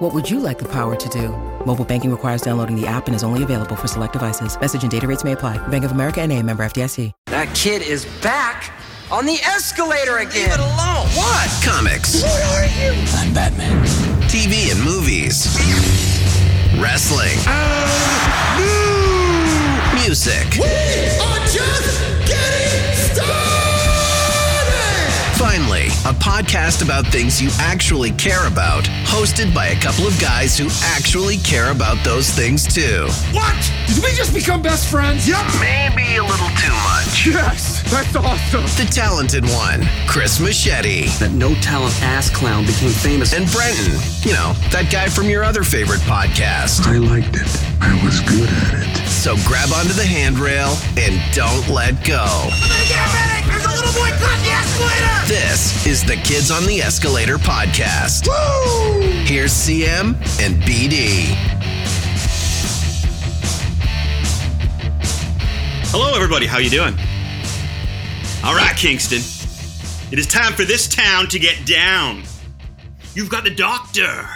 What would you like the power to do? Mobile banking requires downloading the app and is only available for select devices. Message and data rates may apply. Bank of America and a member FDIC. That kid is back on the escalator again. Leave it alone. What? Comics, What are you? I'm Batman. TV and movies, wrestling, And new. music. We are just getting started! Finally, a podcast about things you actually care about, hosted by a couple of guys who actually care about those things too. What? Did we just become best friends? Yep. Maybe a little too much. Yes, that's awesome. The talented one, Chris Machete, That no talent ass clown became famous. and Brenton. You know, that guy from your other favorite podcast. I liked it. I was good at it. So grab onto the handrail and don't let go. There's a little boy caught the escalator! This is the Kids on the Escalator podcast. Woo! Here's CM and BD. Hello, everybody. How you doing? All right, Kingston. It is time for this town to get down. You've got the doctor,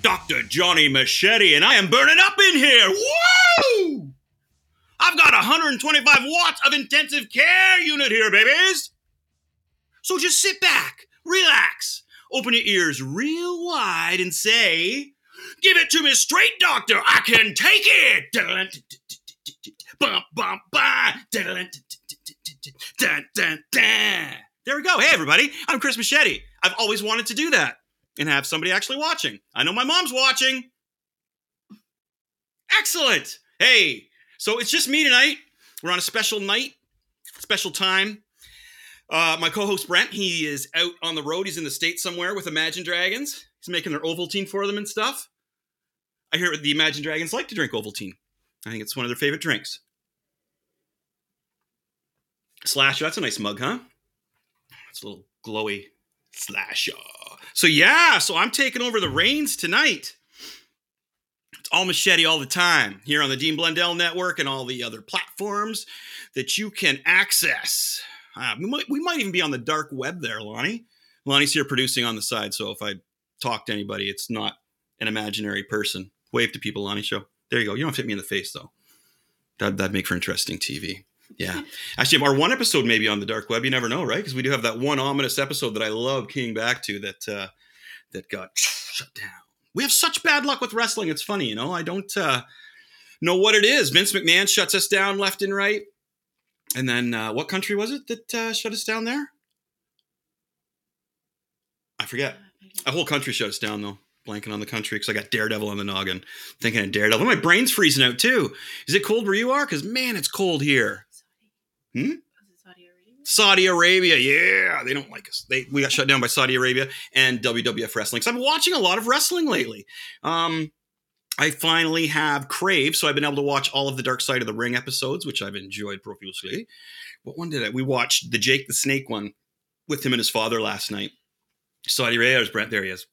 Doctor Johnny Machete, and I am burning up in here. Woo! I've got 125 watts of intensive care unit here, babies. So just sit back, relax, open your ears real wide, and say, "Give it to me straight, doctor. I can take it." There we go. Hey, everybody. I'm Chris Machete. I've always wanted to do that and have somebody actually watching. I know my mom's watching. Excellent. Hey, so it's just me tonight. We're on a special night, special time. Uh, my co-host Brent, he is out on the road. He's in the States somewhere with Imagine Dragons. He's making their Ovaltine for them and stuff. I hear the Imagine Dragons like to drink Ovaltine. I think it's one of their favorite drinks. Slasher, that's a nice mug, huh? It's a little glowy slasher. So yeah, so I'm taking over the reins tonight. All machete all the time here on the Dean Blundell Network and all the other platforms that you can access. Uh, we might we might even be on the dark web there, Lonnie. Lonnie's here producing on the side, so if I talk to anybody, it's not an imaginary person. Wave to people, Lonnie. Show. There you go. You don't fit me in the face though. That that'd make for interesting TV. Yeah. Actually, our one episode may be on the dark web. You never know, right? Because we do have that one ominous episode that I love keying back to that uh, that got shut down. We have such bad luck with wrestling. It's funny, you know. I don't uh, know what it is. Vince McMahon shuts us down left and right. And then uh, what country was it that uh, shut us down there? I forget. A whole country shut us down though. Blanking on the country because I got Daredevil on the noggin. Thinking of Daredevil. My brain's freezing out too. Is it cold where you are? Because man, it's cold here. Hmm? Saudi Arabia, yeah, they don't like us. They we got shut down by Saudi Arabia and WWF wrestling. So I've been watching a lot of wrestling lately. Um, I finally have Crave, so I've been able to watch all of the Dark Side of the Ring episodes, which I've enjoyed profusely. What one did I? We watched the Jake the Snake one with him and his father last night. Saudi Arabia, Brent. There he is.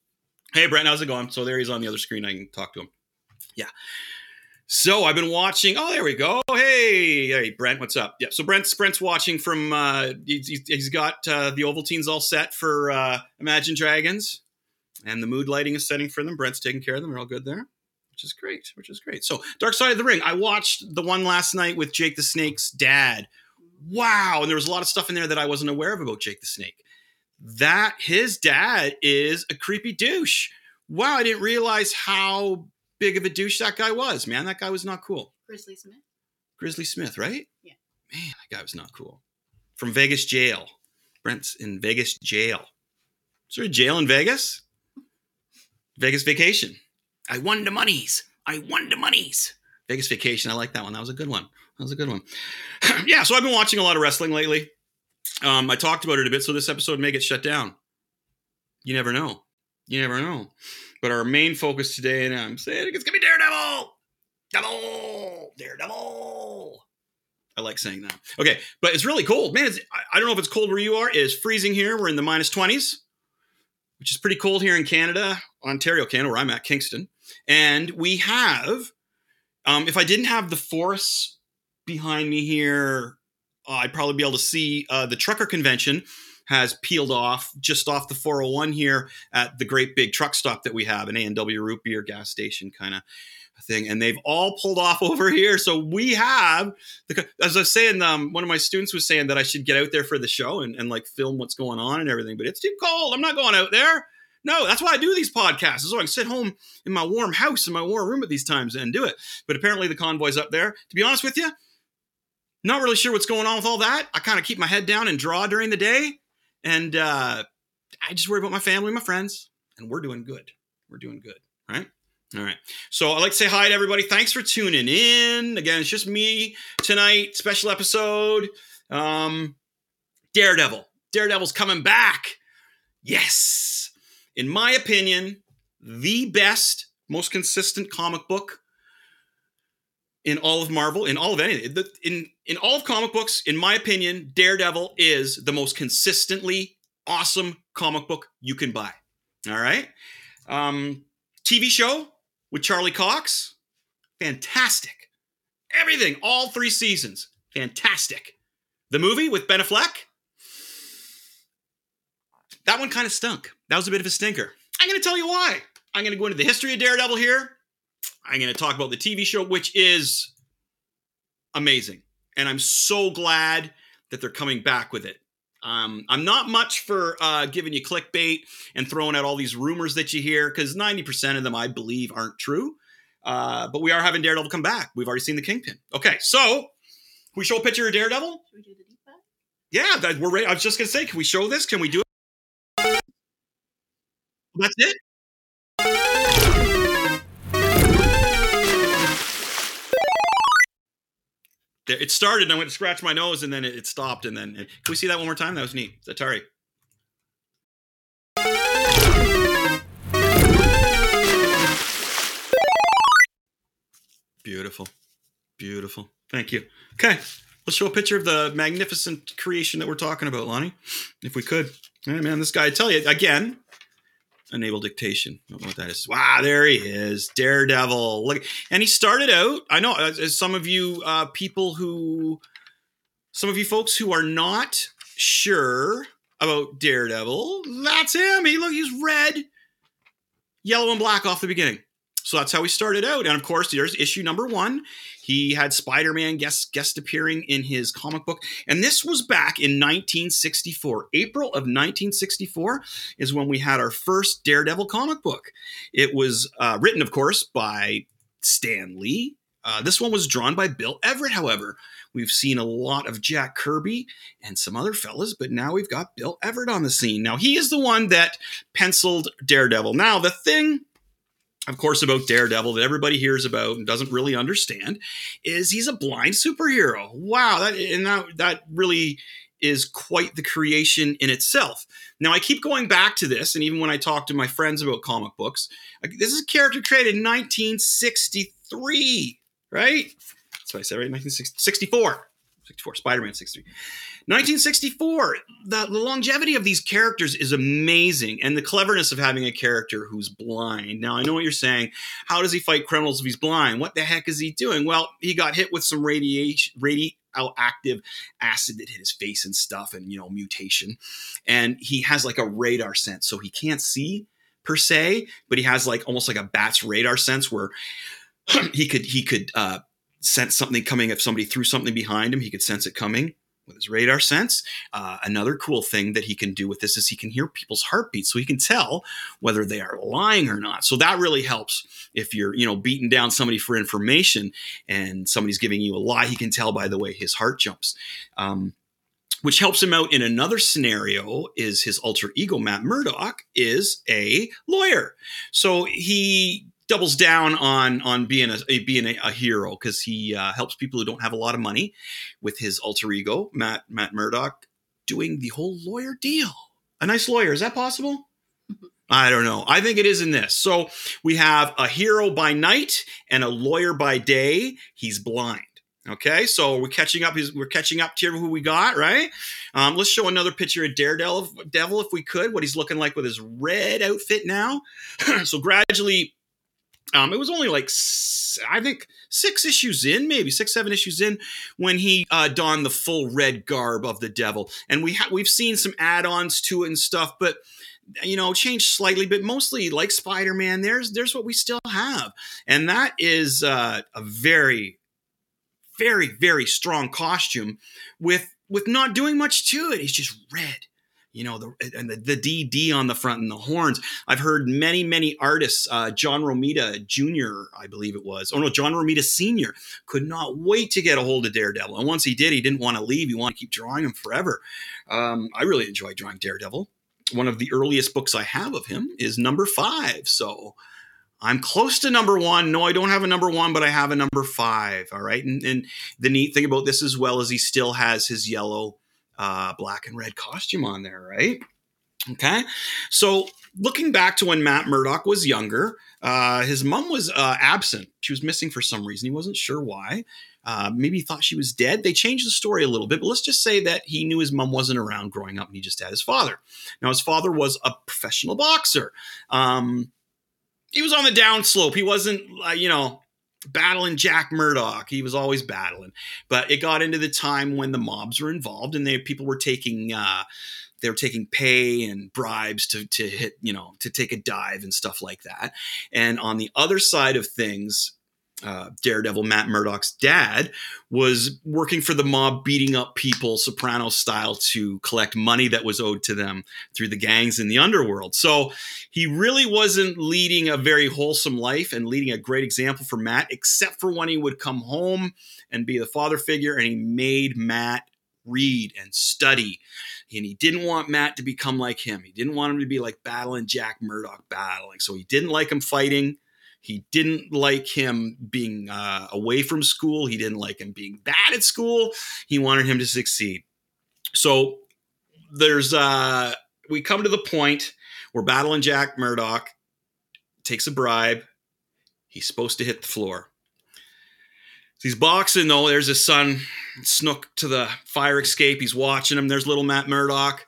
Hey, Brent, how's it going? So there he's on the other screen. I can talk to him. Yeah. So I've been watching. Oh, there we go. Hey, hey, Brent, what's up? Yeah. So Brent's Brent's watching from. Uh, he's, he's got uh, the Ovaltines all set for uh, Imagine Dragons, and the mood lighting is setting for them. Brent's taking care of them. They're all good there, which is great. Which is great. So Dark Side of the Ring. I watched the one last night with Jake the Snake's dad. Wow, and there was a lot of stuff in there that I wasn't aware of about Jake the Snake. That his dad is a creepy douche. Wow, I didn't realize how big of a douche that guy was, man. That guy was not cool. Grizzly Smith. Grizzly Smith, right? Yeah. Man, that guy was not cool. From Vegas jail. Brent's in Vegas jail. Is there a jail in Vegas? Vegas vacation. I won the monies. I won the monies. Vegas vacation. I like that one. That was a good one. That was a good one. yeah, so I've been watching a lot of wrestling lately. Um, I talked about it a bit, so this episode may get shut down. You never know. You never know. But our main focus today, and I'm saying it's gonna be Daredevil. Devil, Daredevil. I like saying that. Okay, but it's really cold, man. I, don't know if it's cold where you are. It is freezing here. We're in the minus twenties, which is pretty cold here in Canada, Ontario, Canada, where I'm at, Kingston. And we have, um, if I didn't have the forests behind me here, uh, I'd probably be able to see uh, the trucker convention has peeled off just off the 401 here at the great big truck stop that we have, an A&W root beer gas station kind of thing. And they've all pulled off over here. So we have, the, as I was saying, um, one of my students was saying that I should get out there for the show and, and like film what's going on and everything, but it's too cold. I'm not going out there. No, that's why I do these podcasts. So I can sit home in my warm house, in my warm room at these times and do it. But apparently the convoy's up there. To be honest with you, not really sure what's going on with all that. I kind of keep my head down and draw during the day. And uh, I just worry about my family, my friends, and we're doing good. We're doing good, right? All right. So I'd like to say hi to everybody. Thanks for tuning in. Again, it's just me tonight, special episode. Um, Daredevil. Daredevil's coming back. Yes. In my opinion, the best, most consistent comic book in all of Marvel, in all of anything. In in all of comic books, in my opinion, Daredevil is the most consistently awesome comic book you can buy. All right. Um, TV show with Charlie Cox, fantastic. Everything, all three seasons, fantastic. The movie with Ben Affleck, that one kind of stunk. That was a bit of a stinker. I'm going to tell you why. I'm going to go into the history of Daredevil here. I'm going to talk about the TV show, which is amazing. And I'm so glad that they're coming back with it. Um, I'm not much for uh, giving you clickbait and throwing out all these rumors that you hear because 90% of them, I believe, aren't true. Uh, but we are having Daredevil come back. We've already seen the Kingpin. Okay, so can we show a picture of Daredevil? Yeah, that, we're ready. I was just gonna say, can we show this? Can we do it? That's it. It started, and I went to scratch my nose, and then it, it stopped, and then can we see that one more time? That was neat. Atari. Beautiful, beautiful. Thank you. Okay, let's show a picture of the magnificent creation that we're talking about, Lonnie, if we could. Hey, man, this guy. I tell you again, enable dictation. I don't know what that is. Wow, there he is, Daredevil. Look, and he started out. I know, as, as some of you uh, people who, some of you folks who are not sure about Daredevil, that's him. He look, he's red, yellow, and black off the beginning. So that's how he started out. And of course, there's issue number one. He had Spider-Man guest guest appearing in his comic book, and this was back in 1964. April of 1964 is when we had our first Daredevil comic book. It was uh, written, of course, by Stan Lee. Uh, this one was drawn by Bill Everett. However, we've seen a lot of Jack Kirby and some other fellas, but now we've got Bill Everett on the scene. Now he is the one that penciled Daredevil. Now the thing of course, about Daredevil that everybody hears about and doesn't really understand is he's a blind superhero. Wow, that and that that really is quite the creation in itself. Now, I keep going back to this, and even when I talk to my friends about comic books, this is a character created in 1963, right? That's what I said, right? 1964. 64, Spider-Man 63. 1964. The, the, longevity of these characters is amazing, and the cleverness of having a character who's blind. Now, I know what you're saying. How does he fight criminals if he's blind? What the heck is he doing? Well, he got hit with some radiation, radioactive acid that hit his face and stuff, and you know, mutation. And he has like a radar sense, so he can't see per se, but he has like almost like a bat's radar sense where he could he could uh, sense something coming if somebody threw something behind him. He could sense it coming with his radar sense. Uh, another cool thing that he can do with this is he can hear people's heartbeats, so he can tell whether they are lying or not. So that really helps if you're, you know, beating down somebody for information and somebody's giving you a lie. He can tell by the way his heart jumps. Um, which helps him out in another scenario is his alter ego matt murdock is a lawyer so he doubles down on on being a, a being a, a hero because he uh, helps people who don't have a lot of money with his alter ego Matt Matt Murdock doing the whole lawyer deal. A nice lawyer is that possible? I don't know. I think it is in this. So we have a hero by night and a lawyer by day. He's blind. Okay, so we're catching up. We're catching up to who we got, right? Um, let's show another picture of Daredevil, Devil, if we could. What he's looking like with his red outfit now. so gradually, um, it was only like I think six issues in, maybe six, seven issues in, when he uh, donned the full red garb of the Devil, and we ha- we've seen some add-ons to it and stuff, but you know changed slightly but mostly like spider-man there's there's what we still have and that is uh, a very very very strong costume with with not doing much to it. He's just red. You know, the and the, the DD on the front and the horns. I've heard many, many artists, uh, John Romita Jr., I believe it was, oh no, John Romita Sr., could not wait to get a hold of Daredevil. And once he did, he didn't want to leave. He wanted to keep drawing him forever. Um, I really enjoy drawing Daredevil. One of the earliest books I have of him is number five. So I'm close to number one. No, I don't have a number one, but I have a number five. All right. And, and the neat thing about this as well is he still has his yellow, uh, black, and red costume on there, right? Okay. So looking back to when Matt Murdock was younger, uh, his mom was uh, absent. She was missing for some reason. He wasn't sure why. Uh, maybe he thought she was dead. They changed the story a little bit, but let's just say that he knew his mom wasn't around growing up and he just had his father. Now, his father was a professional boxer. Um, he was on the downslope. He wasn't, uh, you know, battling Jack Murdock. He was always battling. But it got into the time when the mobs were involved and they people were taking uh, they were taking pay and bribes to to hit, you know, to take a dive and stuff like that. And on the other side of things, uh, Daredevil Matt Murdock's dad was working for the mob, beating up people, Soprano style, to collect money that was owed to them through the gangs in the underworld. So he really wasn't leading a very wholesome life and leading a great example for Matt, except for when he would come home and be the father figure, and he made Matt read and study. And he didn't want Matt to become like him. He didn't want him to be like battling Jack Murdock battling. So he didn't like him fighting. He didn't like him being uh, away from school. He didn't like him being bad at school. He wanted him to succeed. So there's uh, we come to the point where battling Jack Murdock takes a bribe. He's supposed to hit the floor. He's boxing though. There's his son snook to the fire escape. He's watching him. There's little Matt Murdock.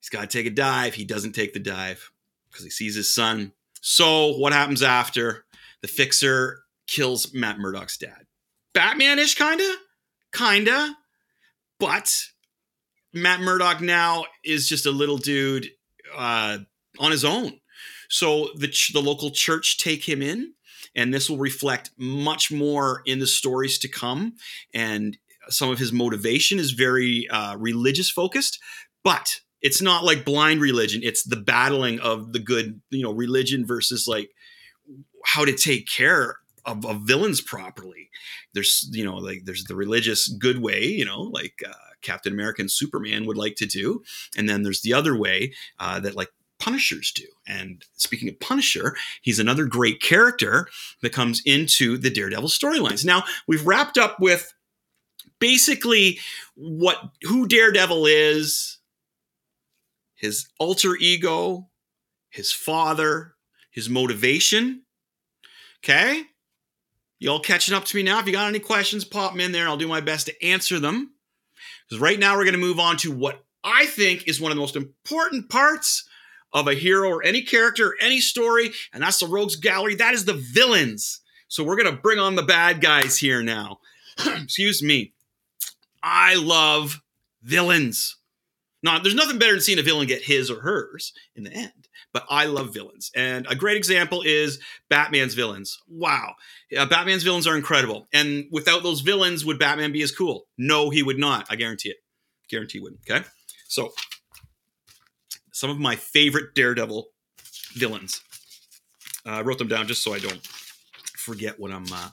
He's got to take a dive. He doesn't take the dive because he sees his son so what happens after the fixer kills Matt Murdock's dad? Batman-ish, kinda, kinda, but Matt Murdock now is just a little dude uh, on his own. So the ch- the local church take him in, and this will reflect much more in the stories to come. And some of his motivation is very uh, religious focused, but it's not like blind religion it's the battling of the good you know religion versus like how to take care of, of villains properly. There's you know like there's the religious good way you know like uh, captain america and superman would like to do and then there's the other way uh, that like punishers do. And speaking of punisher he's another great character that comes into the daredevil storylines. Now we've wrapped up with basically what who daredevil is his alter ego, his father, his motivation. Okay? You all catching up to me now? If you got any questions, pop them in there I'll do my best to answer them. Because right now we're going to move on to what I think is one of the most important parts of a hero or any character or any story, and that's the Rogues Gallery. That is the villains. So we're going to bring on the bad guys here now. Excuse me. I love villains. Now, there's nothing better than seeing a villain get his or hers in the end, but I love villains. And a great example is Batman's villains. Wow. Uh, Batman's villains are incredible. And without those villains, would Batman be as cool? No, he would not. I guarantee it. Guarantee wouldn't. Okay. So, some of my favorite Daredevil villains. Uh, I wrote them down just so I don't forget what I'm uh,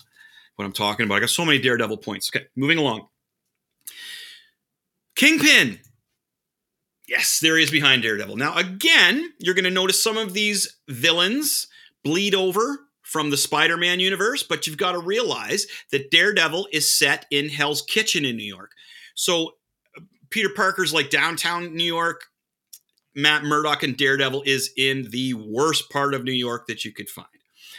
what I'm talking about. I got so many Daredevil points. Okay, moving along. Kingpin Yes, there is behind Daredevil. Now, again, you're going to notice some of these villains bleed over from the Spider Man universe, but you've got to realize that Daredevil is set in Hell's Kitchen in New York. So, Peter Parker's like downtown New York. Matt Murdock and Daredevil is in the worst part of New York that you could find.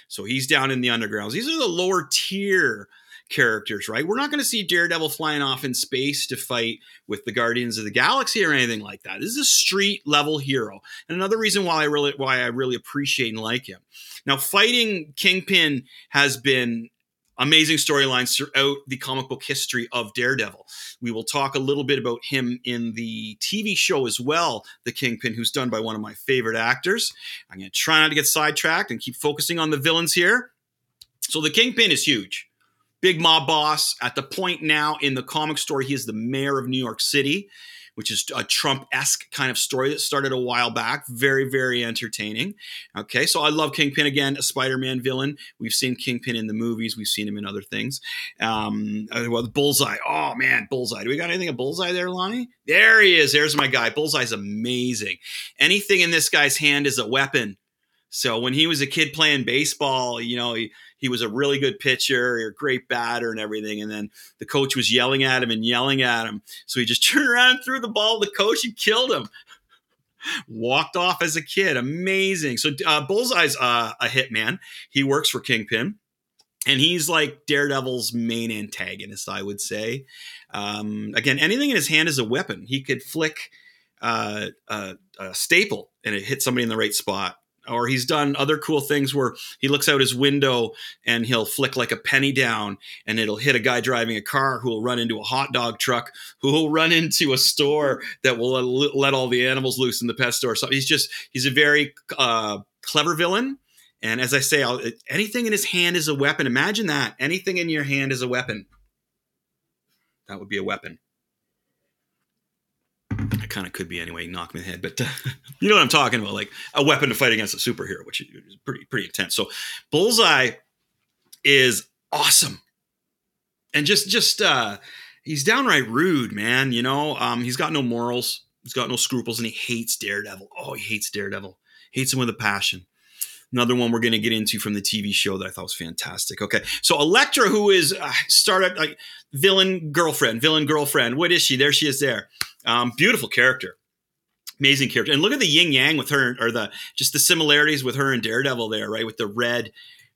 So, he's down in the undergrounds. These are the lower tier characters, right? We're not going to see Daredevil flying off in space to fight with the Guardians of the Galaxy or anything like that. This is a street level hero, and another reason why I really why I really appreciate and like him. Now, fighting Kingpin has been amazing storylines throughout the comic book history of Daredevil. We will talk a little bit about him in the TV show as well, The Kingpin, who's done by one of my favorite actors. I'm going to try not to get sidetracked and keep focusing on the villains here. So, The Kingpin is huge. Big mob boss. At the point now in the comic story, he is the mayor of New York City which is a Trump esque kind of story that started a while back. Very, very entertaining. Okay, so I love Kingpin again, a Spider Man villain. We've seen Kingpin in the movies, we've seen him in other things. Um, uh, well, Bullseye. Oh, man, Bullseye. Do we got anything of Bullseye there, Lonnie? There he is. There's my guy. Bullseye's amazing. Anything in this guy's hand is a weapon. So when he was a kid playing baseball, you know, he, he was a really good pitcher, a great batter, and everything. And then the coach was yelling at him and yelling at him. So he just turned around and threw the ball to the coach and killed him. Walked off as a kid. Amazing. So uh, Bullseye's uh, a hitman. He works for Kingpin. And he's like Daredevil's main antagonist, I would say. Um, again, anything in his hand is a weapon. He could flick uh, a, a staple and it hit somebody in the right spot or he's done other cool things where he looks out his window and he'll flick like a penny down and it'll hit a guy driving a car who will run into a hot dog truck who will run into a store that will let all the animals loose in the pet store. So he's just he's a very uh, clever villain. And as i say I'll, anything in his hand is a weapon. Imagine that. Anything in your hand is a weapon. That would be a weapon kind of could be anyway, knock me in the head, but uh, you know what I'm talking about, like a weapon to fight against a superhero, which is pretty pretty intense. So Bullseye is awesome, and just just uh, he's downright rude, man. You know, um, he's got no morals, he's got no scruples, and he hates Daredevil. Oh, he hates Daredevil, hates him with a passion. Another one we're going to get into from the TV show that I thought was fantastic. Okay, so Elektra, who is uh, started like villain girlfriend, villain girlfriend. What is she? There she is. There, um, beautiful character, amazing character. And look at the yin yang with her, or the just the similarities with her and Daredevil there, right? With the red,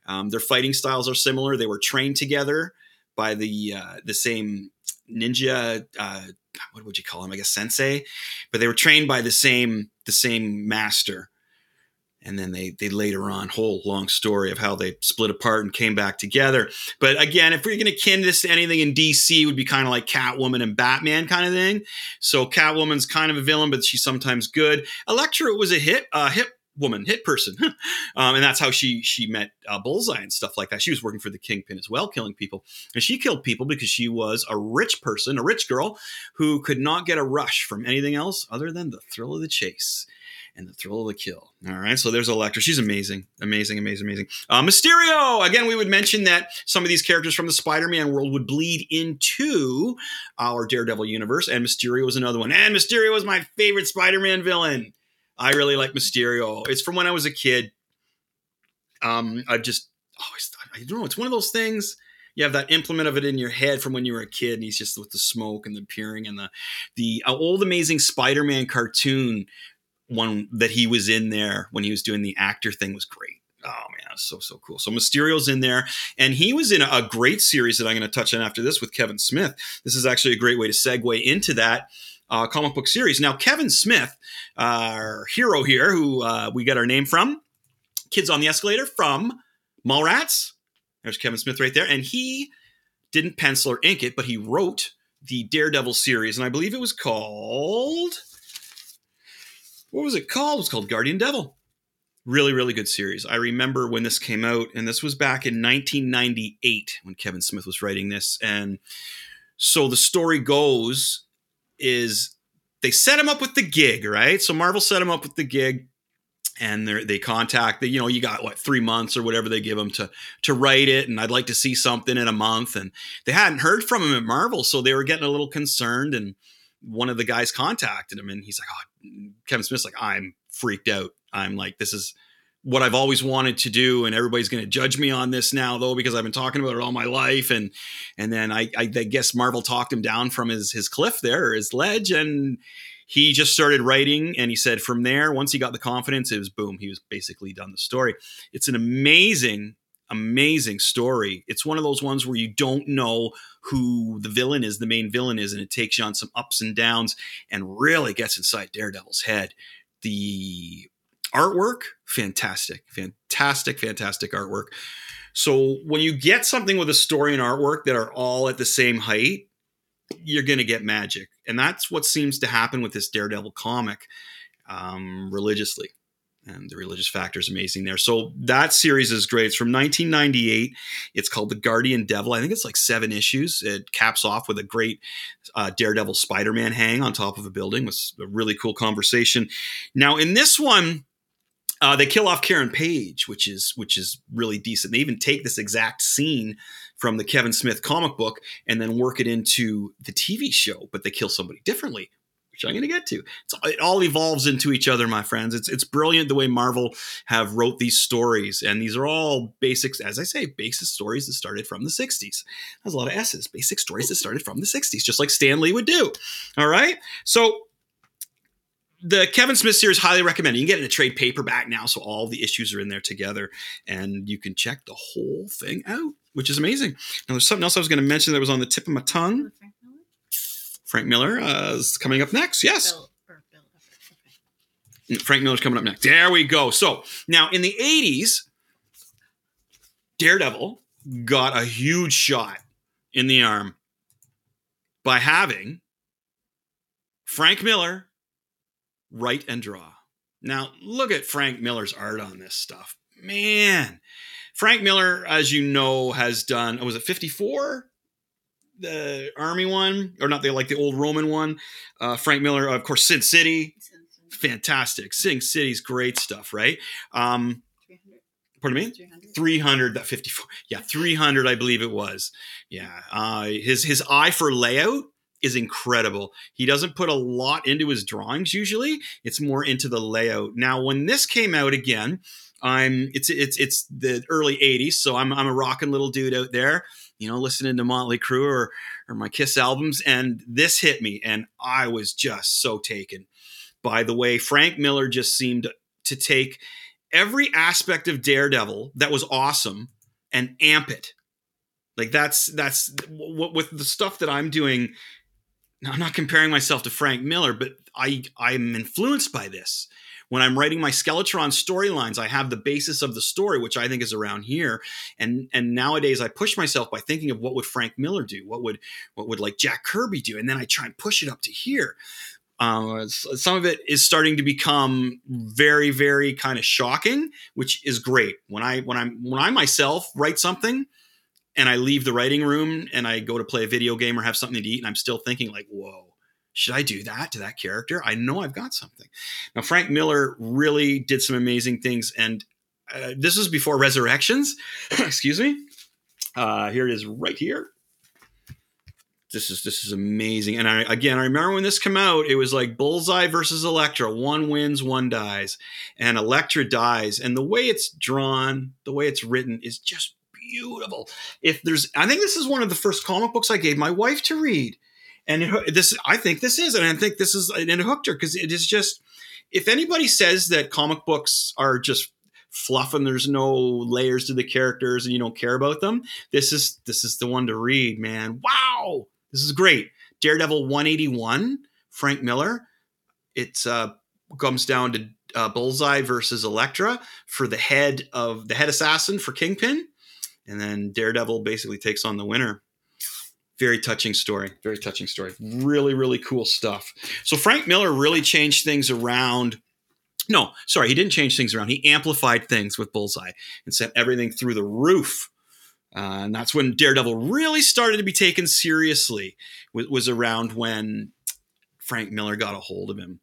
um, their fighting styles are similar. They were trained together by the uh, the same ninja. Uh, what would you call him? I guess sensei, but they were trained by the same the same master and then they they later on whole long story of how they split apart and came back together. But again, if we're going to kin this to anything in DC, it would be kind of like Catwoman and Batman kind of thing. So Catwoman's kind of a villain, but she's sometimes good. Elektra was a hit uh, hit woman, hit person, um, and that's how she she met uh, Bullseye and stuff like that. She was working for the Kingpin as well, killing people, and she killed people because she was a rich person, a rich girl who could not get a rush from anything else other than the thrill of the chase and the thrill of the kill. All right, so there's Elektra. She's amazing, amazing, amazing, amazing. Uh, Mysterio. Again, we would mention that some of these characters from the Spider-Man world would bleed into our Daredevil universe, and Mysterio was another one. And Mysterio was my favorite Spider-Man villain. I really like Mysterio. It's from when I was a kid. Um, I've just always thought, I don't know, it's one of those things you have that implement of it in your head from when you were a kid, and he's just with the smoke and the peering and the the uh, old amazing Spider-Man cartoon one that he was in there when he was doing the actor thing was great. Oh man, so so cool. So Mysterio's in there, and he was in a, great series that I'm going to touch on after this with Kevin Smith. This is actually a great way to segue into that uh, comic book series. Now, Kevin Smith, uh, our hero here, who uh, we get our name from, Kids on the Escalator from Mallrats. There's Kevin Smith right there, and he didn't pencil or ink it, but he wrote the Daredevil series, and I believe it was called what was it called? It was called Guardian Devil. Really, really good series. I remember when this came out, and this was back in 1998 when Kevin Smith was writing this. And so the story goes is they set him up with the gig, right? So Marvel set him up with the gig and they contact the you know you got what three months or whatever they give them to to write it and i'd like to see something in a month and they hadn't heard from him at marvel so they were getting a little concerned and one of the guys contacted him and he's like oh Kevin Smith's like, I'm freaked out. I'm like, this is what I've always wanted to do, and everybody's going to judge me on this now, though, because I've been talking about it all my life. And and then I, I, I guess Marvel talked him down from his his cliff there, his ledge, and he just started writing. And he said from there, once he got the confidence, it was boom. He was basically done the story. It's an amazing amazing story. It's one of those ones where you don't know who the villain is, the main villain is, and it takes you on some ups and downs and really gets inside Daredevil's head. The artwork, fantastic, fantastic, fantastic artwork. So when you get something with a story and artwork that are all at the same height, you're going to get magic. And that's what seems to happen with this Daredevil comic um, religiously and the religious factor is amazing there. So that series is great. It's from 1998. It's called The Guardian Devil. I think it's like seven issues. It caps off with a great uh, Daredevil Spider-Man hang on top of a building. with a really cool conversation. Now in this one. Uh, they kill off Karen Page, which is which is really decent. They even take this exact scene from the Kevin Smith comic book and then work it into the TV show, but they kill somebody differently, which I'm going to get to. It's, it all evolves into each other, my friends. It's it's brilliant the way Marvel have wrote these stories, and these are all basics, as I say, basic stories that started from the '60s. There's a lot of S's. Basic stories that started from the '60s, just like Stan Lee would do. All right, so. The Kevin Smith series highly recommended. You can get in a trade paperback now, so all the issues are in there together, and you can check the whole thing out, which is amazing. Now, there's something else I was going to mention that was on the tip of my tongue. Frank Miller uh, is coming up next. Yes. Bill, or Bill okay. Frank Miller's coming up next. There we go. So now in the 80s, Daredevil got a huge shot in the arm by having Frank Miller write and draw. Now, look at Frank Miller's art on this stuff. Man, Frank Miller, as you know, has done, was it 54? The army one, or not the like the old Roman one. Uh, Frank Miller, of course, Sin City, fantastic. Sin City's great stuff, right? Um, 300. pardon me. 300. 300 that 54 yeah 300 i believe it was yeah uh, his his eye for layout is incredible he doesn't put a lot into his drawings usually it's more into the layout now when this came out again i'm it's it's it's the early 80s so i'm, I'm a rocking little dude out there you know listening to motley crue or or my kiss albums and this hit me and i was just so taken by the way frank miller just seemed to take every aspect of Daredevil that was awesome and amp it. Like that's that's what with the stuff that I'm doing. Now, I'm not comparing myself to Frank Miller, but I I'm influenced by this. When I'm writing my Skeletron storylines, I have the basis of the story, which I think is around here. And and nowadays I push myself by thinking of what would Frank Miller do, what would what would like Jack Kirby do, and then I try and push it up to here. Um, some of it is starting to become very, very kind of shocking, which is great. When I when I'm when I myself write something and I leave the writing room and I go to play a video game or have something to eat, and I'm still thinking like, whoa, should I do that to that character? I know I've got something. Now Frank Miller really did some amazing things, and uh, this was before Resurrections. Excuse me. Uh, here it is, right here this is this is amazing. And I again, I remember when this came out, it was like Bullseye versus Elektra. One wins, one dies, and Elektra dies. And the way it's drawn, the way it's written, is just beautiful. If there's, I think this is one of the first comic books I gave my wife to read, and it, this, I think this is, and I think this is, and it hooked her because it is just. If anybody says that comic books are just fluff and there's no layers to the characters and you don't care about them this is this is the one to read man wow this is great. Daredevil 181, Frank Miller. It uh, comes down to uh, Bullseye versus Elektra for the head of the head assassin for Kingpin, and then Daredevil basically takes on the winner. Very touching story. Very touching story. Really, really cool stuff. So Frank Miller really changed things around. No, sorry, he didn't change things around. He amplified things with Bullseye and sent everything through the roof uh, and that's when Daredevil really started to be taken seriously. Was, was around when Frank Miller got a hold of him.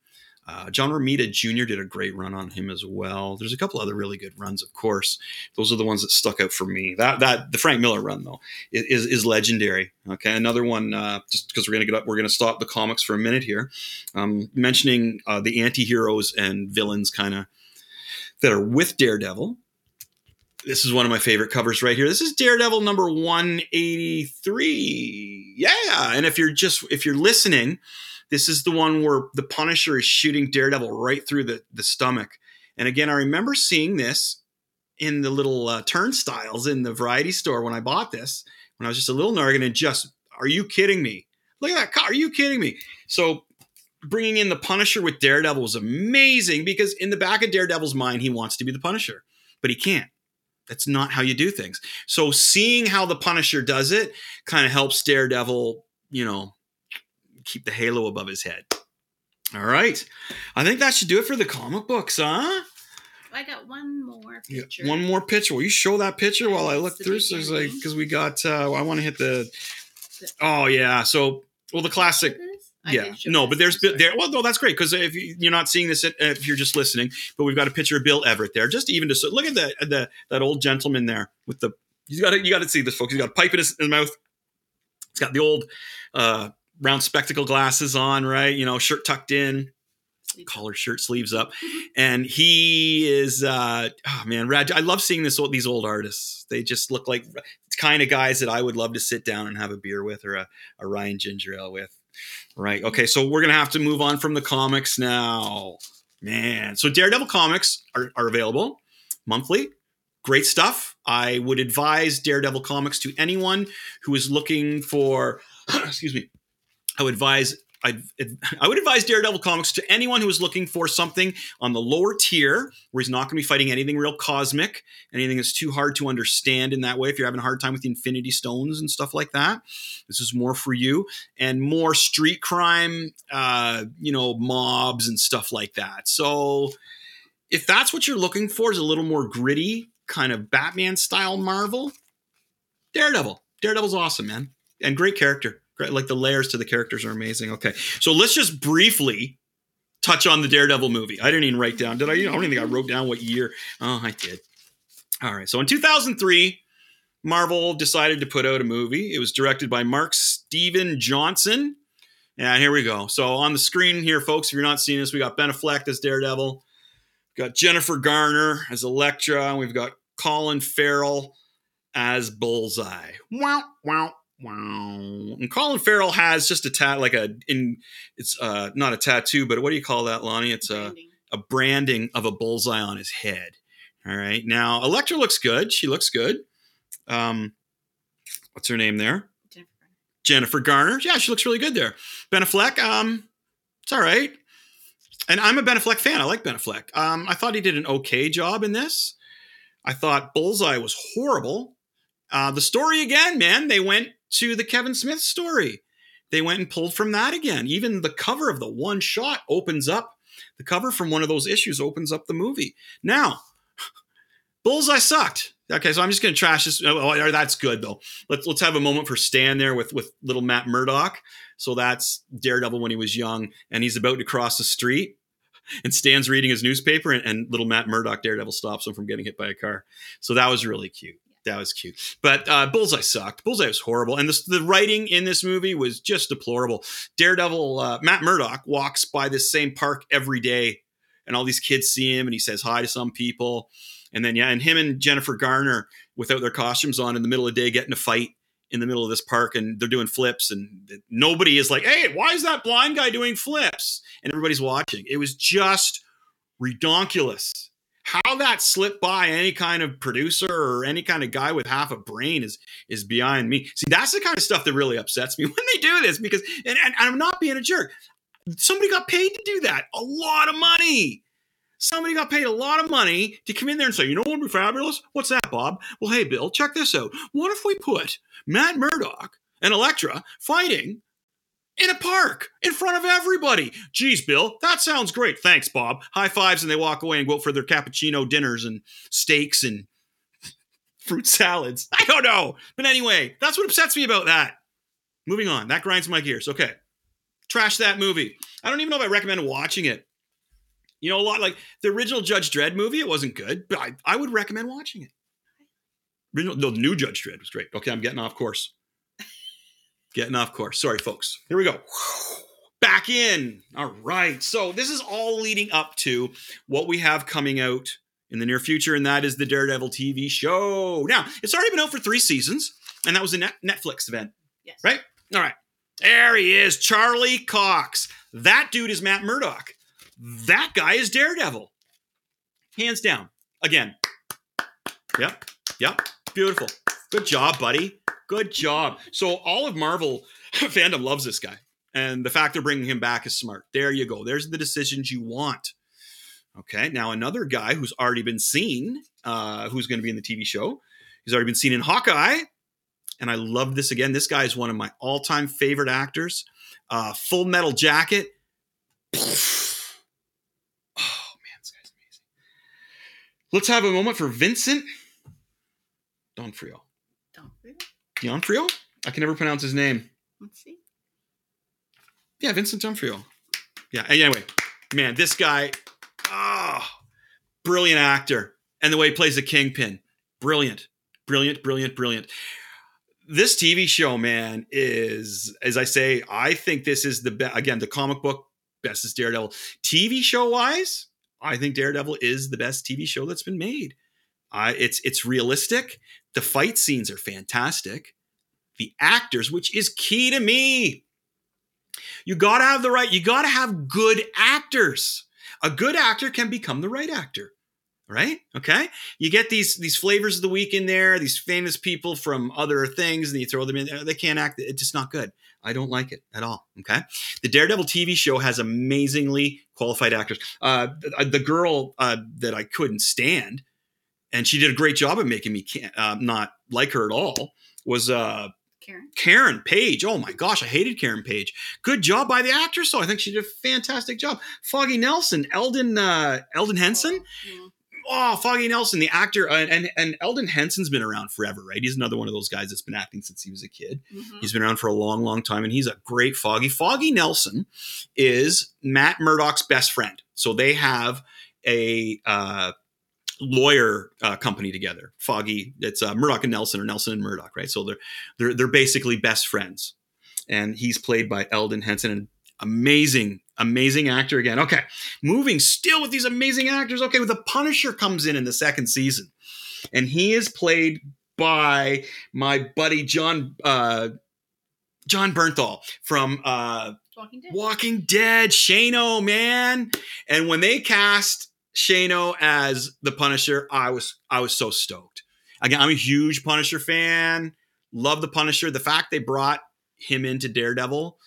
Uh, John Romita Jr. did a great run on him as well. There's a couple other really good runs, of course. Those are the ones that stuck out for me. That that the Frank Miller run though is is legendary. Okay, another one. Uh, just because we're gonna get up, we're gonna stop the comics for a minute here. Um, mentioning uh, the anti-heroes and villains, kind of that are with Daredevil this is one of my favorite covers right here. This is Daredevil number 183. Yeah. And if you're just if you're listening, this is the one where the Punisher is shooting Daredevil right through the, the stomach. And again, I remember seeing this in the little uh, turnstiles in the variety store when I bought this when I was just a little nargan and just, are you kidding me? Look at that car. Are you kidding me? So bringing in the Punisher with Daredevil was amazing because in the back of Daredevil's mind, he wants to be the Punisher, but he can't. That's not how you do things. So seeing how the Punisher does it kind of helps Daredevil, you know, keep the halo above his head. All right. I think that should do it for the comic books, huh? I got one more Yeah, picture. One more picture. Will you show that picture while I look through? So it's like because we got. uh I want to hit the. Oh yeah. So well, the classic. I Yeah. No, but there's there. Well, no, that's great because if you, you're not seeing this, uh, if you're just listening, but we've got a picture of Bill Everett there. Just even to so look at the the that old gentleman there with the. You got to you got to see this, folks. He's got a pipe in his, in his mouth. He's got the old uh, round spectacle glasses on, right? You know, shirt tucked in collar shirt sleeves up. And he is uh oh man rad i love seeing this these old artists. They just look like kind of guys that i would love to sit down and have a beer with or a, a ryan ginger ale with. Right okay so we're gonna have to move on from the comics now. Man so daredevil comics are, are available monthly. Great stuff. I would advise daredevil comics to anyone who is looking for excuse me i would advise I'd, I would advise Daredevil comics to anyone who is looking for something on the lower tier where he's not going to be fighting anything real cosmic, anything that's too hard to understand in that way. If you're having a hard time with the Infinity Stones and stuff like that, this is more for you. And more street crime, uh, you know, mobs and stuff like that. So if that's what you're looking for, is a little more gritty kind of Batman style Marvel, Daredevil. Daredevil's awesome, man, and great character. Like the layers to the characters are amazing. Okay, so let's just briefly touch on the Daredevil movie. I didn't even write down. Did I? I don't even think I wrote down what year. Oh, I did. All right. So in 2003, Marvel decided to put out a movie. It was directed by Mark Steven Johnson. And here we go. So on the screen here, folks, if you're not seeing this, we got Ben Affleck as Daredevil. We've got Jennifer Garner as Elektra. And we've got Colin Farrell as Bullseye. Wow, wow, wow. And Colin Farrell has just a tat, like a in. It's uh not a tattoo, but what do you call that, Lonnie? It's a Branding. a branding of a bullseye on his head. All right. Now Elektra looks good. She looks good. Um, what's her name there? Jennifer Garner. Jennifer Garner. Yeah, she looks really good there. Ben Affleck. Um, it's all right. And I'm a Ben Affleck fan. I like Ben Affleck. Um, I thought he did an okay job in this. I thought Bullseye was horrible. Uh, the story again, man. They went to the Kevin Smith story. They went and pulled from that again. Even the cover of the one shot opens up. The cover from one of those issues opens up the movie. Now, Bullseye sucked. Okay, so I'm just going to trash this. Oh, oh, oh, that's good though. Let's let's have a moment for Stan there with with little Matt Murdock. So that's Daredevil when he was young, and he's about to cross the street, and Stan's reading his newspaper, and, and little Matt Murdock Daredevil stops him from getting hit by a car. So that was really cute. That was cute. But uh, Bullseye sucked. Bullseye was horrible, and this, the writing in this movie was just deplorable. Daredevil uh, Matt Murdock walks by this same park every day, and all these kids see him, and he says hi to some people. And then yeah, and him and Jennifer Garner without their costumes on in the middle of the day getting a fight in the middle of this park and they're doing flips and nobody is like, "Hey, why is that blind guy doing flips?" And everybody's watching. It was just redonkulous. How that slipped by any kind of producer or any kind of guy with half a brain is is beyond me. See, that's the kind of stuff that really upsets me when they do this because and, and I'm not being a jerk. Somebody got paid to do that. A lot of money somebody got paid a lot of money to come in there and say, you know what would be fabulous? What's that, Bob? Well, hey, Bill, check this out. What if we put Matt Murdock and Elektra fighting in a park in front of everybody? Geez, Bill, that sounds great. Thanks, Bob. High fives, and they walk away and go for their cappuccino dinners and steaks and fruit salads. I don't know. But anyway, that's what upsets me about that. Moving on. That grinds my gears. Okay. Trash that movie. I don't even know if I recommend watching it. You know, a lot like the original Judge Dredd movie, it wasn't good, but I, I would recommend watching it. Original, no, the new Judge Dredd was great. Okay, I'm getting off course. Getting off course. Sorry, folks. Here we go. Back in. All right. So this is all leading up to what we have coming out in the near future, and that is the Daredevil TV show. Now, it's already been out for three seasons, and that was a Netflix event, Yes. right? All right. There he is, Charlie Cox. That dude is Matt Murdock. That guy is Daredevil. Hands down. Again, Yep. Yep. Beautiful. Good job, buddy. Good job. So all of Marvel fandom loves this guy. And the fact they're bringing him back is smart. There you go. There's the decisions you want. Okay. Now another guy who's already been seen, uh, who's going to be in the TV show. He's already been seen in Hawkeye. And I love this again. This guy is one of my all-time favorite actors. Uh, Full Metal Jacket. Oh man, this guy's amazing. Let's have a moment for Vincent D'Onofrio. Don't really. Donfrio? I can never pronounce his name. Let's see. Yeah, Vincent D'Onofrio. Yeah. Anyway, man, this guy, ah, brilliant actor, and the way he plays the kingpin, brilliant, brilliant, brilliant, brilliant. This TV show, man, is as I say, I think this is the best. Again, the comic book best is Daredevil. TV show wise, I think Daredevil is the best TV show that's been made. I it's it's realistic. The fight scenes are fantastic. The actors, which is key to me, you got to have the right, you got to have good actors. A good actor can become the right actor. Right? Okay? You get these these flavors of the week in there, these famous people from other things and you throw them in there. They can't act. It's just not good. I don't like it at all. Okay? The Daredevil TV show has amazingly qualified actors. Uh the, the girl uh, that I couldn't stand and she did a great job of making me can't, uh, not like her at all was uh Karen. Karen Page. Oh my gosh, I hated Karen Page. Good job by the actress, so I think she did a fantastic job. Foggy Nelson, Elden, uh, Elden Henson. Yeah. Oh, Foggy Nelson, the actor, uh, and and Elden Henson's been around forever, right? He's another one of those guys that's been acting since he was a kid. Mhm. He's been around for a long, long time, and he's a great Foggy. Foggy Nelson is Matt Murdock's best friend, so they have a uh, lawyer uh, company together. Foggy, it's uh, Murdock and Nelson, or Nelson and Murdock, right? So they're they're they're basically best friends, and he's played by Elden Henson, an amazing, amazing actor again. Okay, moving still with these amazing actors. Okay, with the Punisher comes in in the second season, and he is played by my buddy John uh, Jon Bernthal from uh, Walking Dead. Walking Dead, Shano, man. And when they cast Shano as the Punisher, I was I was so stoked. Again, I'm a huge Punisher fan. Love the Punisher. The fact they brought him into Daredevil,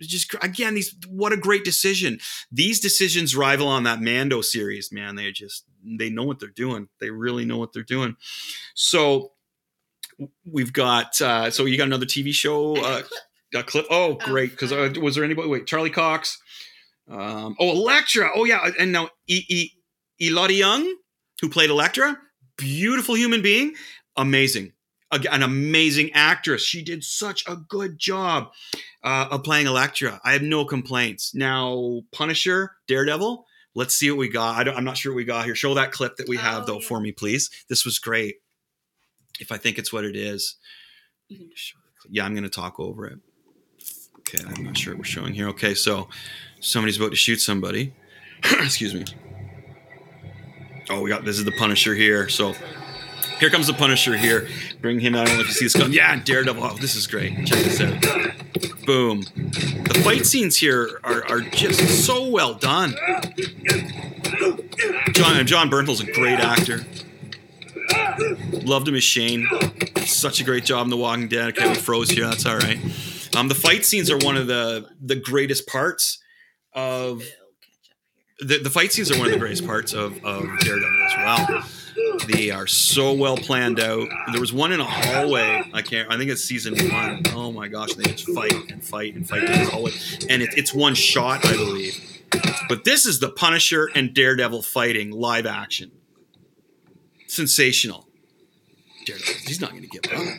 just again these what a great decision. These decisions rival on that Mando series, man. They just they know what they're doing. They really know what they're doing. So we've got uh so you got another TV show uh a clip. Oh, great! Because uh, was there anybody? Wait, Charlie Cox. Um, oh, Elektra. Oh, yeah. And now E. E. Elodie Yung, who played Elektra, beautiful human being, amazing, an amazing actress. She did such a good job uh, of playing Elektra. I have no complaints. Now, Punisher, Daredevil. Let's see what we got. I don't, I'm not sure what we got here. Show that clip that we have Oh, though yeah. for me, please. This was great. If I think it's what it is. You can just- Yeah, I'm going to talk over it. Okay, I'm not sure what we're showing here. Okay, so somebody's about to shoot somebody. Excuse me. Oh, we got this is the Punisher here. So here comes the Punisher here. Bring him out. I don't know if you see this gun. Yeah, Daredevil. Oh, this is great. Check this out. Boom. The fight scenes here are, are just so well done. John Jon Bernthal's a great actor. Loved him as Shane. Such a great job in The Walking Dead. Okay, we froze here. That's all right. Um, the fight scenes are one of the the greatest parts of It'll catch up here. The, the fight scenes are one of the greatest parts of, of Daredevil as well. They are so well planned out. There was one in a hallway. I can't. I think it's season one. Oh my gosh! They just fight and fight and fight in the hallway, and it, it's one shot, I believe. But this is the Punisher and Daredevil fighting live action. Sensational. Daredevil. He's not going to give up.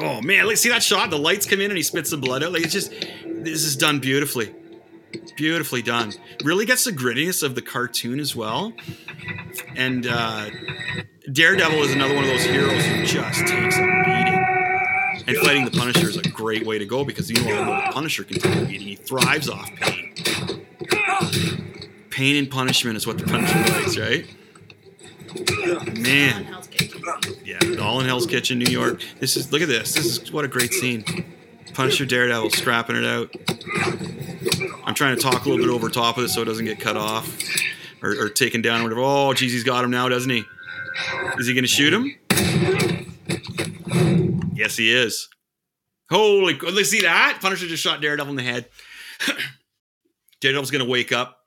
Oh man! See that shot? The lights come in and he spits the blood out. Like it's just. This is done beautifully beautifully done. Really gets the grittiness of the cartoon as well. And uh, Daredevil is another one of those heroes who just takes a beating. And fighting the Punisher is a great way to go because you know the Punisher can take a beating. He thrives off pain. Pain and punishment is what the Punisher likes, right? Man, yeah, all in Hell's Kitchen, New York. This is look at this. This is what a great scene. Punisher Daredevil scrapping it out. I'm trying to talk a little bit over top of it so it doesn't get cut off or, or taken down or whatever. Oh, geez, he's got him now, doesn't he? Is he going to shoot him? Yes, he is. Holy, let's see that. Punisher just shot Daredevil in the head. Daredevil's gonna wake up.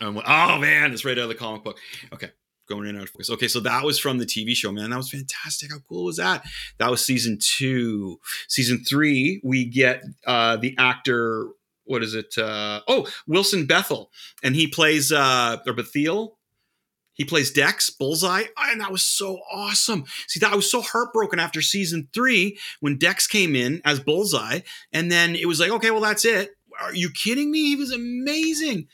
And, oh man, it's right out of the comic book. Okay, going in out of focus. Okay, so that was from the TV show, man. That was fantastic. How cool was that? That was season two. Season three, we get uh the actor. What is it? Uh, oh, Wilson Bethel, and he plays uh or Bethiel. He plays Dex, Bullseye, and that was so awesome. See, that I was so heartbroken after season three when Dex came in as Bullseye, and then it was like, okay, well, that's it. Are you kidding me? He was amazing.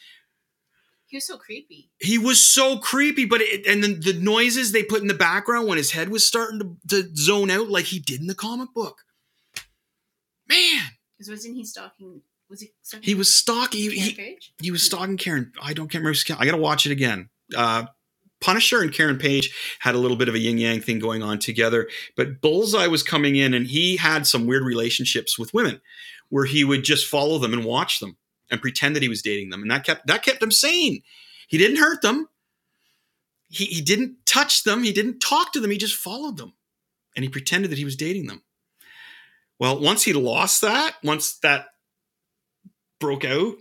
He was so creepy. He was so creepy, but it, and then the noises they put in the background when his head was starting to, to zone out like he did in the comic book. Man, Because wasn't he stalking? Was he? He was stalking. He, Karen he, Page? he was stalking Karen. I don't can't remember. I got to watch it again. Uh, Punisher and Karen Page had a little bit of a yin yang thing going on together, but Bullseye was coming in and he had some weird relationships with women, where he would just follow them and watch them and pretend that he was dating them, and that kept that kept him sane. He didn't hurt them. He he didn't touch them. He didn't talk to them. He just followed them, and he pretended that he was dating them. Well, once he lost that, once that broke out,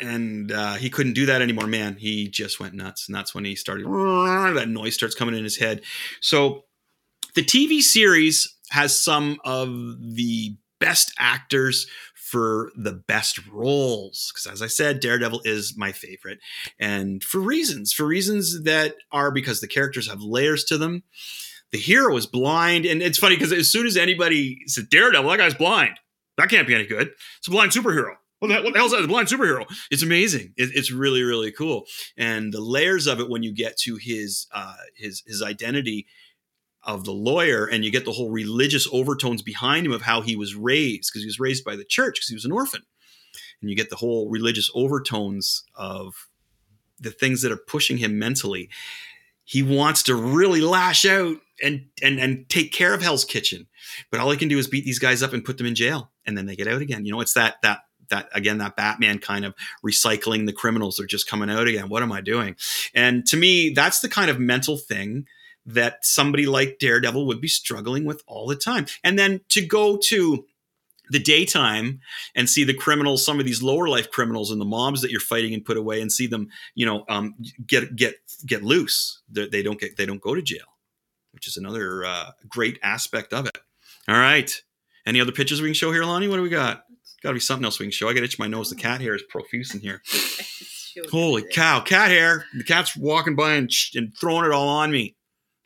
and uh, he couldn't do that anymore. Man, he just went nuts, and that's when he started. That noise starts coming in his head. So, the TV series has some of the best actors for the best roles because as i said daredevil is my favorite and for reasons for reasons that are because the characters have layers to them the hero is blind and it's funny because as soon as anybody said daredevil that guy's blind that can't be any good it's a blind superhero what the, what the hell's that? A blind superhero. It's amazing. It, it's really, really cool. And the layers of it when you get to his uh, his his identity of the lawyer, and you get the whole religious overtones behind him of how he was raised, because he was raised by the church, because he was an orphan, and you get the whole religious overtones of the things that are pushing him mentally. He wants to really lash out and and and take care of Hell's Kitchen, but all he can do is beat these guys up and put them in jail, and then they get out again. You know, it's that that that again that batman kind of recycling the criminals they're just coming out again. What am i doing? And to me that's the kind of mental thing that somebody like daredevil would be struggling with all the time. And then to go to the daytime and see the criminals some of these lower life criminals and the mobs that you're fighting and put away and see them you know um, get get get loose. They they don't get they don't go to jail which is another uh, great aspect of it. All right. Any other pictures we can show here lonnie? What do we got Got to be something else we can show. I got to itch my nose. The cat hair is profuse in here. Holy cow, cat hair! The cat's walking by and, sh- and throwing it all on me.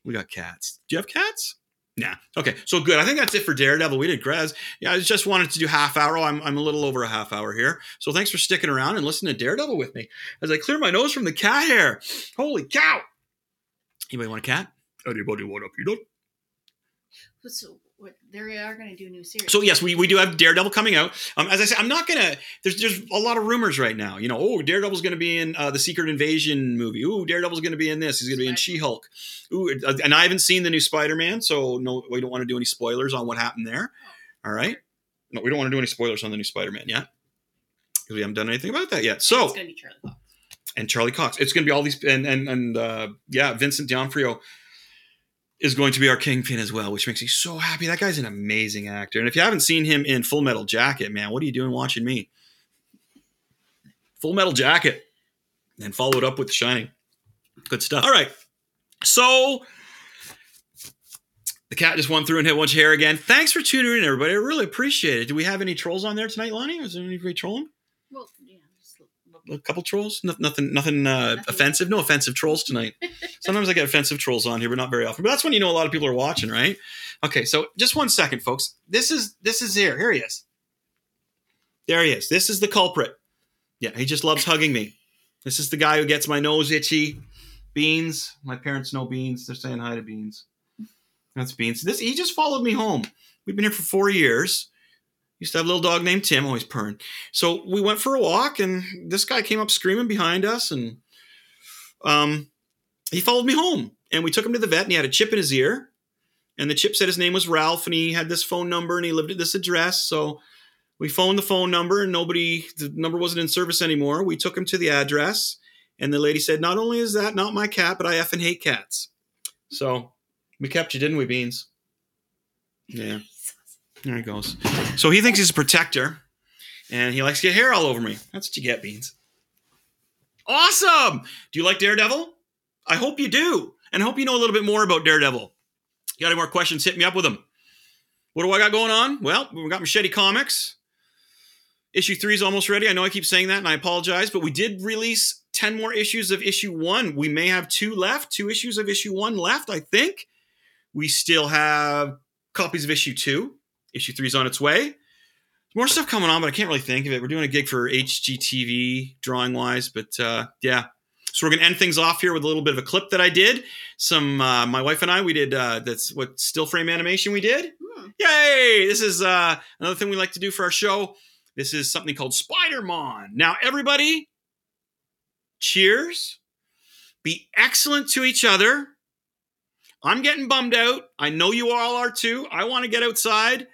We got cats. Do you have cats? Nah. Okay, so good. I think that's it for Daredevil. We did Grez. Yeah, I just wanted to do half hour. I'm, I'm a little over a half hour here. So thanks for sticking around and listening to Daredevil with me as I clear my nose from the cat hair. Holy cow! Anybody want a cat? Anybody want a peanut? So what? They are going to do a new series. So yes, we, we do have Daredevil coming out. Um, as I said, I'm not gonna. There's there's a lot of rumors right now. You know, oh, Daredevil's gonna be in uh, the Secret Invasion movie. Ooh, Daredevil's gonna be in this. He's gonna be in She Hulk. Ooh, uh, and I haven't seen the new Spider Man, so no, we don't want to do any spoilers on what happened there. All right, no, we don't want to do any spoilers on the new Spider Man yet because we haven't done anything about that yet. So it's going to be Charlie Cox. and Charlie Cox. It's going to be all these and and and uh, yeah, Vincent D'Onofrio is going to be our kingpin as well, which makes me so happy. That guy's an amazing actor. And if you haven't seen him in Full Metal Jacket, man, what are you doing watching me? Full Metal Jacket, and follow it up with The Shining. Good stuff. All right, so. The cat just went through and hit one hair again. Thanks for tuning in, everybody. I really appreciate it. Do we have any trolls on there tonight, Lonnie? Is there anybody trolling? Well, yeah. Just, a couple trolls. No, nothing, nothing, uh, Nothing. offensive. No offensive trolls tonight. Sometimes I get offensive trolls on here, but not very often. But that's when you know a lot of people are watching, right? Okay, so just one second, folks. This is this is here. Here he is. There he is. This is the culprit. Yeah, he just loves hugging me. This is the guy who gets my nose itchy. Beans. My parents know Beans. They're saying hi to Beans. That's Beans. This he just followed me home. We've been here for four years. Used to have a little dog named Tim, always purring. So we went for a walk, and this guy came up screaming behind us, and um, he followed me home. And we took him to the vet, and he had a chip in his ear. And the chip said his name was Ralph, and he had this phone number, and he lived at this address. So we phoned the phone number, and nobody, the number wasn't in service anymore. We took him to the address, and the lady said, "Not only is that not my cat, but I effing hate cats." So We kept you, didn't we, Beans? Yeah. There he goes. So he thinks he's a protector, and he likes to get hair all over me. That's what you get, Beans. Awesome! Do you like Daredevil? I hope you do, and I hope you know a little bit more about Daredevil. You got any more questions? Hit me up with them. What do I got going on? Well, we got Machete Comics. Issue three is almost ready. I know I keep saying that, and I apologize, but we did release 10 more issues of issue one. We may have two left, two issues of issue one left, I think. We still have copies of issue two. Issue three is on its way. More stuff coming on, but I can't really think of it. We're doing a gig for HGTV drawing wise, but uh, yeah. So we're gonna end things off here with a little bit of a clip that I did. Some uh, my wife and I we did uh, that's what still frame animation we did. Hmm. Yay! This is uh, another thing we like to do for our show. This is something called Spider-Man. Now, everybody, cheers. Be excellent to each other. I'm getting bummed out. I know you all are too. I want to get outside.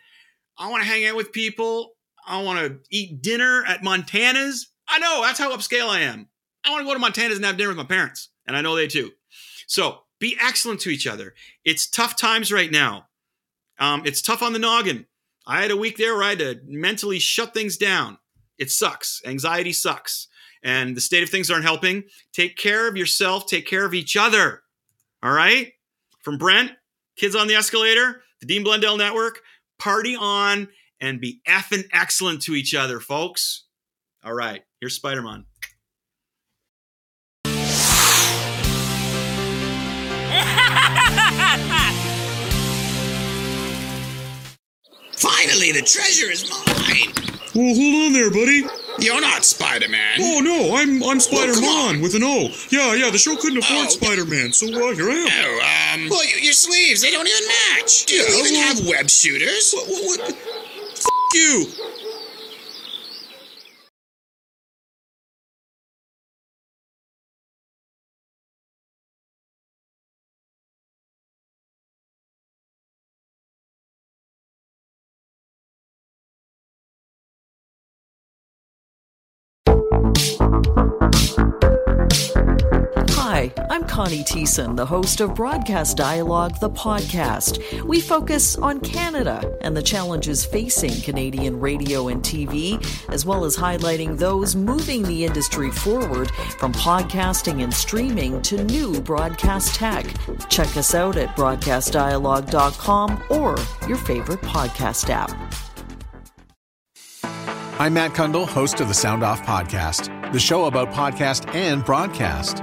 I want to hang out with people. I want to eat dinner at Montana's. I know that's how upscale I am. I want to go to Montana's and have dinner with my parents, and I know they too. So be excellent to each other. It's tough times right now. Um, it's tough on the noggin. I had a week there where I had to mentally shut things down. It sucks. Anxiety sucks. And the state of things aren't helping. Take care of yourself. Take care of each other. All right? From Brent, Kids on the Escalator, the Dean Blundell Network, party on and be effing excellent to each other, folks. All right, here's Spider Man. Finally, the treasure is mine. Oh, hold on there, buddy. You're not Spider-Man. Oh no, I'm I'm Spider-Man on. with an O. Yeah, yeah. The show couldn't afford Oh. Spider Man, so uh, here I am. Oh, um. Well, your sleeves, they don't even match. Do you Yeah, even well- have web shooters? What? What? what? F- you. I'm Connie Thiessen, the host of Broadcast Dialogue, the podcast. We focus on Canada and the challenges facing Canadian radio and TV, as well as highlighting those moving the industry forward from podcasting and streaming to new broadcast tech. Check us out at broadcastdialogue.com or your favorite podcast app. I'm Matt Cundill, host of the Sound Off Podcast, the show about podcast and broadcast.